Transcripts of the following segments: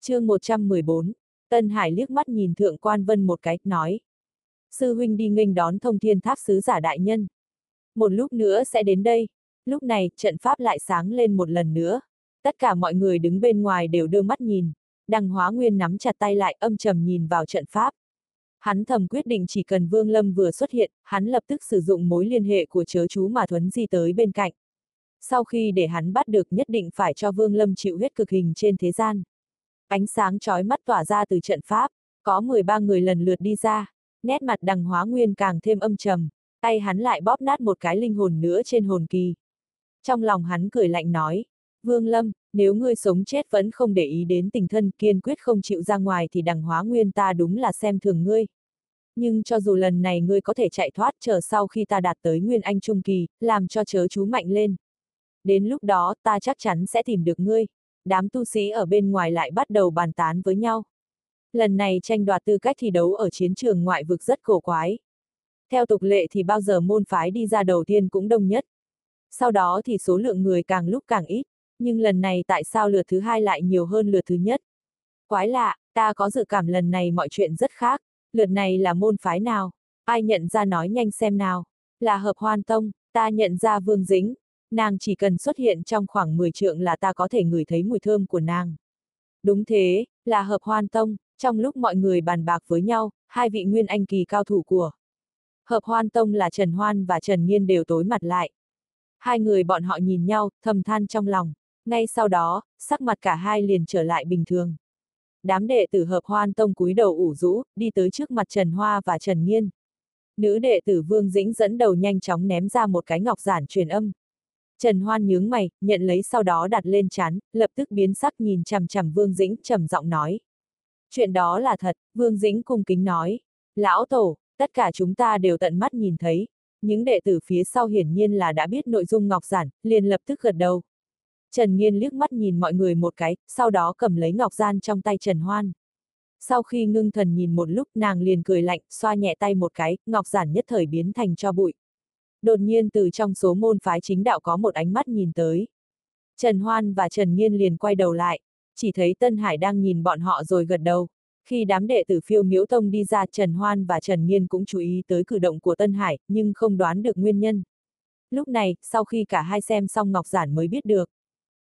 chương 114, Tân Hải liếc mắt nhìn thượng quan vân một cái, nói. Sư huynh đi nghênh đón thông thiên tháp sứ giả đại nhân. Một lúc nữa sẽ đến đây. Lúc này, trận pháp lại sáng lên một lần nữa. Tất cả mọi người đứng bên ngoài đều đưa mắt nhìn. đằng hóa nguyên nắm chặt tay lại âm trầm nhìn vào trận pháp. Hắn thầm quyết định chỉ cần Vương Lâm vừa xuất hiện, hắn lập tức sử dụng mối liên hệ của chớ chú mà thuấn di tới bên cạnh. Sau khi để hắn bắt được nhất định phải cho Vương Lâm chịu huyết cực hình trên thế gian. Ánh sáng chói mắt tỏa ra từ trận pháp, có 13 người lần lượt đi ra, nét mặt đằng hóa nguyên càng thêm âm trầm, tay hắn lại bóp nát một cái linh hồn nữa trên hồn kỳ. Trong lòng hắn cười lạnh nói, Vương Lâm, nếu ngươi sống chết vẫn không để ý đến tình thân kiên quyết không chịu ra ngoài thì đằng hóa nguyên ta đúng là xem thường ngươi. Nhưng cho dù lần này ngươi có thể chạy thoát chờ sau khi ta đạt tới Nguyên Anh Trung Kỳ, làm cho chớ chú mạnh lên. Đến lúc đó ta chắc chắn sẽ tìm được ngươi. Đám tu sĩ ở bên ngoài lại bắt đầu bàn tán với nhau. Lần này tranh đoạt tư cách thi đấu ở chiến trường ngoại vực rất cổ quái. Theo tục lệ thì bao giờ môn phái đi ra đầu tiên cũng đông nhất. Sau đó thì số lượng người càng lúc càng ít, nhưng lần này tại sao lượt thứ hai lại nhiều hơn lượt thứ nhất? Quái lạ, ta có dự cảm lần này mọi chuyện rất khác, lượt này là môn phái nào? Ai nhận ra nói nhanh xem nào? Là hợp hoan tông, ta nhận ra vương dính, nàng chỉ cần xuất hiện trong khoảng 10 trượng là ta có thể ngửi thấy mùi thơm của nàng. Đúng thế, là hợp hoan tông, trong lúc mọi người bàn bạc với nhau, hai vị nguyên anh kỳ cao thủ của hợp hoan tông là Trần Hoan và Trần Nhiên đều tối mặt lại. Hai người bọn họ nhìn nhau, thầm than trong lòng. Ngay sau đó, sắc mặt cả hai liền trở lại bình thường. Đám đệ tử hợp hoan tông cúi đầu ủ rũ, đi tới trước mặt Trần Hoa và Trần Nhiên. Nữ đệ tử Vương Dĩnh dẫn đầu nhanh chóng ném ra một cái ngọc giản truyền âm. Trần Hoan nhướng mày, nhận lấy sau đó đặt lên chán, lập tức biến sắc nhìn chằm chằm Vương Dĩnh, trầm giọng nói. Chuyện đó là thật, Vương Dĩnh cung kính nói. Lão Tổ, tất cả chúng ta đều tận mắt nhìn thấy. Những đệ tử phía sau hiển nhiên là đã biết nội dung ngọc giản, liền lập tức gật đầu. Trần Nhiên liếc mắt nhìn mọi người một cái, sau đó cầm lấy ngọc gian trong tay Trần Hoan. Sau khi ngưng thần nhìn một lúc nàng liền cười lạnh, xoa nhẹ tay một cái, ngọc giản nhất thời biến thành cho bụi. Đột nhiên từ trong số môn phái chính đạo có một ánh mắt nhìn tới. Trần Hoan và Trần Nhiên liền quay đầu lại, chỉ thấy Tân Hải đang nhìn bọn họ rồi gật đầu. Khi đám đệ tử phiêu miếu tông đi ra Trần Hoan và Trần Nhiên cũng chú ý tới cử động của Tân Hải, nhưng không đoán được nguyên nhân. Lúc này, sau khi cả hai xem xong Ngọc Giản mới biết được.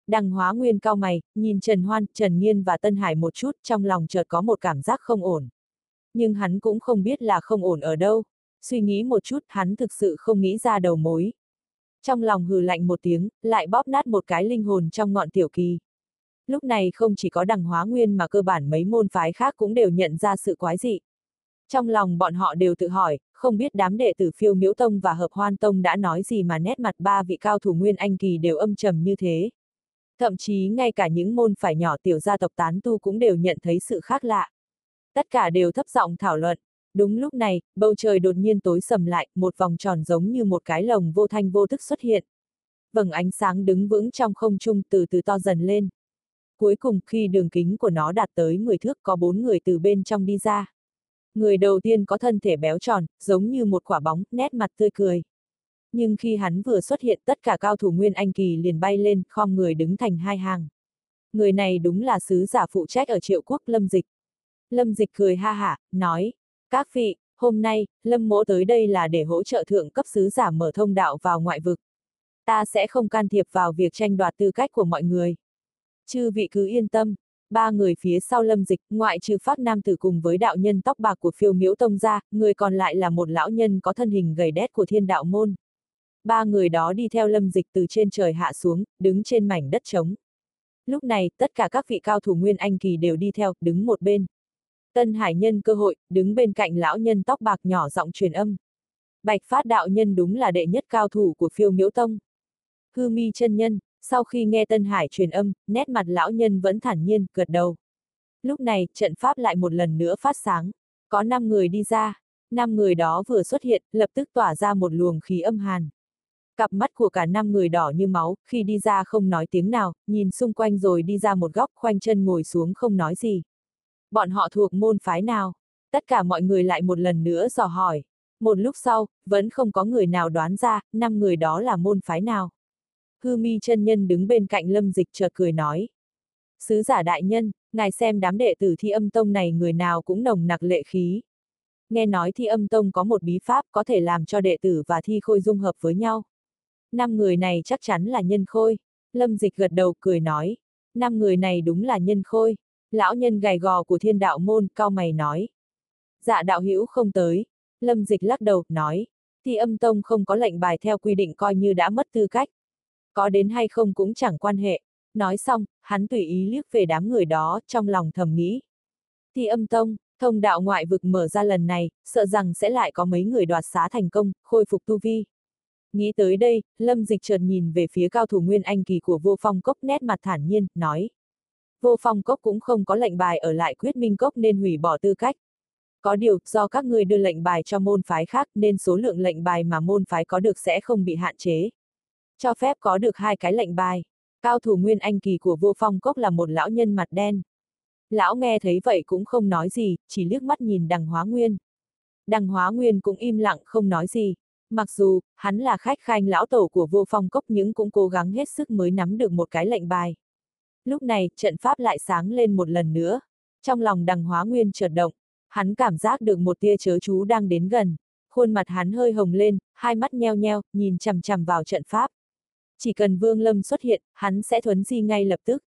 Đằng hóa nguyên cao mày, nhìn Trần Hoan, Trần Nhiên và Tân Hải một chút, trong lòng chợt có một cảm giác không ổn. Nhưng hắn cũng không biết là không ổn ở đâu. Suy nghĩ một chút, hắn thực sự không nghĩ ra đầu mối. Trong lòng hừ lạnh một tiếng, lại bóp nát một cái linh hồn trong ngọn tiểu kỳ. Lúc này không chỉ có đằng hóa nguyên mà cơ bản mấy môn phái khác cũng đều nhận ra sự quái dị. Trong lòng bọn họ đều tự hỏi, không biết đám đệ tử phiêu miễu tông và hợp hoan tông đã nói gì mà nét mặt ba vị cao thủ nguyên anh kỳ đều âm trầm như thế. Thậm chí ngay cả những môn phải nhỏ tiểu gia tộc tán tu cũng đều nhận thấy sự khác lạ. Tất cả đều thấp giọng thảo luận. Đúng lúc này, bầu trời đột nhiên tối sầm lại, một vòng tròn giống như một cái lồng vô thanh vô thức xuất hiện. Vầng ánh sáng đứng vững trong không trung từ từ to dần lên. Cuối cùng khi đường kính của nó đạt tới 10 thước có bốn người từ bên trong đi ra. Người đầu tiên có thân thể béo tròn, giống như một quả bóng, nét mặt tươi cười. Nhưng khi hắn vừa xuất hiện tất cả cao thủ Nguyên Anh Kỳ liền bay lên, khom người đứng thành hai hàng. Người này đúng là sứ giả phụ trách ở triệu quốc Lâm Dịch. Lâm Dịch cười ha hả, nói, các vị, hôm nay, Lâm mỗ tới đây là để hỗ trợ thượng cấp sứ giả mở thông đạo vào ngoại vực. Ta sẽ không can thiệp vào việc tranh đoạt tư cách của mọi người. Chư vị cứ yên tâm, ba người phía sau lâm dịch, ngoại trừ phát nam tử cùng với đạo nhân tóc bạc của phiêu miễu tông ra, người còn lại là một lão nhân có thân hình gầy đét của thiên đạo môn. Ba người đó đi theo lâm dịch từ trên trời hạ xuống, đứng trên mảnh đất trống. Lúc này, tất cả các vị cao thủ Nguyên Anh Kỳ đều đi theo, đứng một bên. Tân Hải nhân cơ hội, đứng bên cạnh lão nhân tóc bạc nhỏ giọng truyền âm. Bạch phát đạo nhân đúng là đệ nhất cao thủ của phiêu miễu tông. Hư mi chân nhân, sau khi nghe Tân Hải truyền âm, nét mặt lão nhân vẫn thản nhiên, gật đầu. Lúc này, trận pháp lại một lần nữa phát sáng. Có 5 người đi ra. năm người đó vừa xuất hiện, lập tức tỏa ra một luồng khí âm hàn. Cặp mắt của cả năm người đỏ như máu, khi đi ra không nói tiếng nào, nhìn xung quanh rồi đi ra một góc khoanh chân ngồi xuống không nói gì. Bọn họ thuộc môn phái nào? Tất cả mọi người lại một lần nữa dò hỏi. Một lúc sau, vẫn không có người nào đoán ra, năm người đó là môn phái nào. Hư mi chân nhân đứng bên cạnh lâm dịch chợt cười nói. Sứ giả đại nhân, Ngài xem đám đệ tử thi âm tông này người nào cũng nồng nặc lệ khí. Nghe nói thi âm tông có một bí pháp có thể làm cho đệ tử và thi khôi dung hợp với nhau. Năm người này chắc chắn là nhân khôi. Lâm dịch gật đầu cười nói. Năm người này đúng là nhân khôi. Lão nhân gầy gò của thiên đạo môn, cao mày nói. Dạ đạo hữu không tới. Lâm dịch lắc đầu, nói. Thi âm tông không có lệnh bài theo quy định coi như đã mất tư cách. Có đến hay không cũng chẳng quan hệ. Nói xong, hắn tùy ý liếc về đám người đó, trong lòng thầm nghĩ. Thi âm tông, thông đạo ngoại vực mở ra lần này, sợ rằng sẽ lại có mấy người đoạt xá thành công, khôi phục tu vi. Nghĩ tới đây, Lâm Dịch chợt nhìn về phía cao thủ Nguyên Anh kỳ của vô phong cốc nét mặt thản nhiên, nói. Vô phong cốc cũng không có lệnh bài ở lại quyết minh cốc nên hủy bỏ tư cách. Có điều, do các người đưa lệnh bài cho môn phái khác nên số lượng lệnh bài mà môn phái có được sẽ không bị hạn chế. Cho phép có được hai cái lệnh bài. Cao thủ Nguyên Anh kỳ của vô phong cốc là một lão nhân mặt đen. Lão nghe thấy vậy cũng không nói gì, chỉ liếc mắt nhìn đằng hóa nguyên. Đằng hóa nguyên cũng im lặng không nói gì. Mặc dù, hắn là khách khanh lão tổ của vô phong cốc nhưng cũng cố gắng hết sức mới nắm được một cái lệnh bài. Lúc này, trận pháp lại sáng lên một lần nữa. Trong lòng đằng hóa nguyên chợt động, hắn cảm giác được một tia chớ chú đang đến gần. Khuôn mặt hắn hơi hồng lên, hai mắt nheo nheo, nhìn chằm chằm vào trận pháp. Chỉ cần Vương Lâm xuất hiện, hắn sẽ thuấn di ngay lập tức.